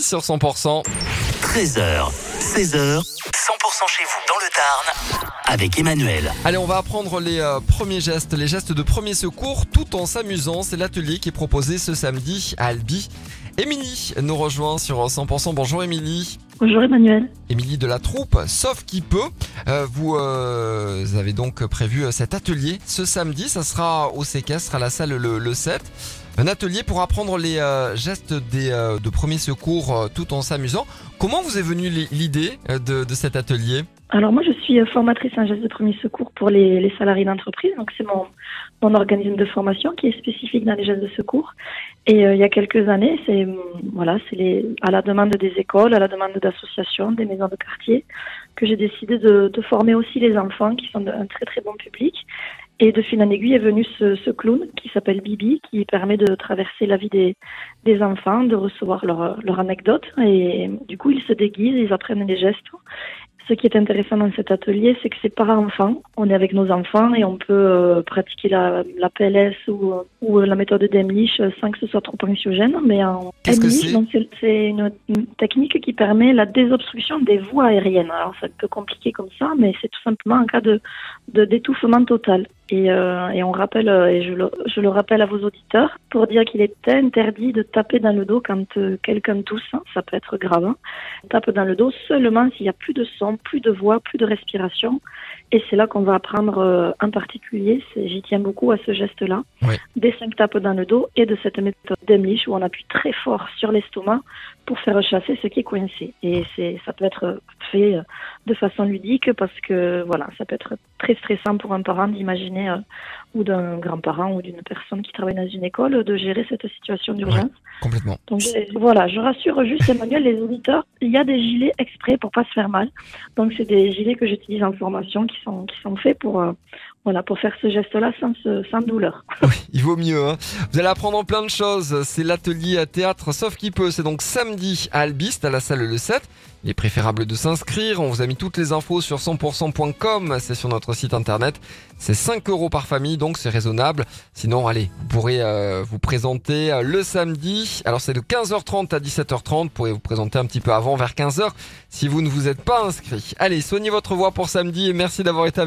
sur 100%. 13h, 16h, 100% chez vous dans le Tarn avec Emmanuel. Allez, on va apprendre les euh, premiers gestes, les gestes de premier secours tout en s'amusant. C'est l'atelier qui est proposé ce samedi à Albi. Émilie nous rejoint sur 100%. Bonjour Émilie. Bonjour Emmanuel. Émilie de la troupe, sauf qui peut. Euh, vous, euh, avez donc prévu cet atelier ce samedi. Ça sera au séquestre à la salle le, le 7. Un atelier pour apprendre les euh, gestes des, euh, de premier secours euh, tout en s'amusant. Comment vous est venue l'i- l'idée de, cet atelier? Alors moi je suis formatrice en gestes de premier secours pour les, salariés d'entreprise. Donc c'est mon, mon organisme de formation qui est spécifique dans les gestes de secours. Et il y a quelques années, c'est hum, voilà, à la demande des écoles, à la demande d'associations, des maisons de quartier, que j'ai décidé de, former aussi les enfants qui sont un très très bon public. Et de fil en aiguille est venu ce, ce clown qui s'appelle Bibi, qui permet de traverser la vie des, des enfants, de recevoir leur, leur anecdote. Et du coup, ils se déguisent, ils apprennent les gestes. Ce qui est intéressant dans cet atelier, c'est que c'est par enfant. On est avec nos enfants et on peut euh, pratiquer la, la PLS ou, ou la méthode d'Emlich sans que ce soit trop anxiogène. Mais en c'est? une, une technique qui permet la désobstruction des voies aériennes. Alors c'est un peu compliqué comme ça, mais c'est tout simplement en cas de, de d'étouffement total. Et, euh, et on rappelle, euh, et je le, je le rappelle à vos auditeurs, pour dire qu'il est interdit de taper dans le dos quand euh, quelqu'un tousse, hein, ça peut être grave. hein. On tape dans le dos seulement s'il y a plus de son, plus de voix, plus de respiration. Et c'est là qu'on va apprendre euh, en particulier, j'y tiens beaucoup à ce geste-là, Oui. des cinq tapes dans le dos et de cette méthode d'Emlich où on appuie très fort sur l'estomac pour faire chasser ce qui est coincé. Et c'est, ça peut être fait euh, de façon ludique parce que voilà, ça peut être très stressant pour un parent d'imaginer euh, ou d'un grand-parent ou d'une personne qui travaille dans une école de gérer cette situation d'urgence. Complètement. Donc je- voilà, je rassure juste Emmanuel, les auditeurs, il y a des gilets exprès pour pas se faire mal. Donc c'est des gilets que j'utilise en formation qui sont qui sont faits pour euh, voilà pour faire ce geste-là sans sans douleur. Oui, il vaut mieux. Hein. Vous allez apprendre plein de choses. C'est l'atelier à théâtre, sauf qui peut. C'est donc samedi à Albiste, à la salle le 7. Il est préférable de s'inscrire. On vous a mis toutes les infos sur 100%.com. C'est sur notre site internet. C'est 5 euros par famille, donc c'est raisonnable. Sinon, allez, vous pourrez euh, vous présenter euh, le samedi. Alors, c'est de 15h30 à 17h30. Vous pourrez vous présenter un petit peu avant, vers 15h, si vous ne vous êtes pas inscrit. Allez, soignez votre voix pour samedi et merci d'avoir été avec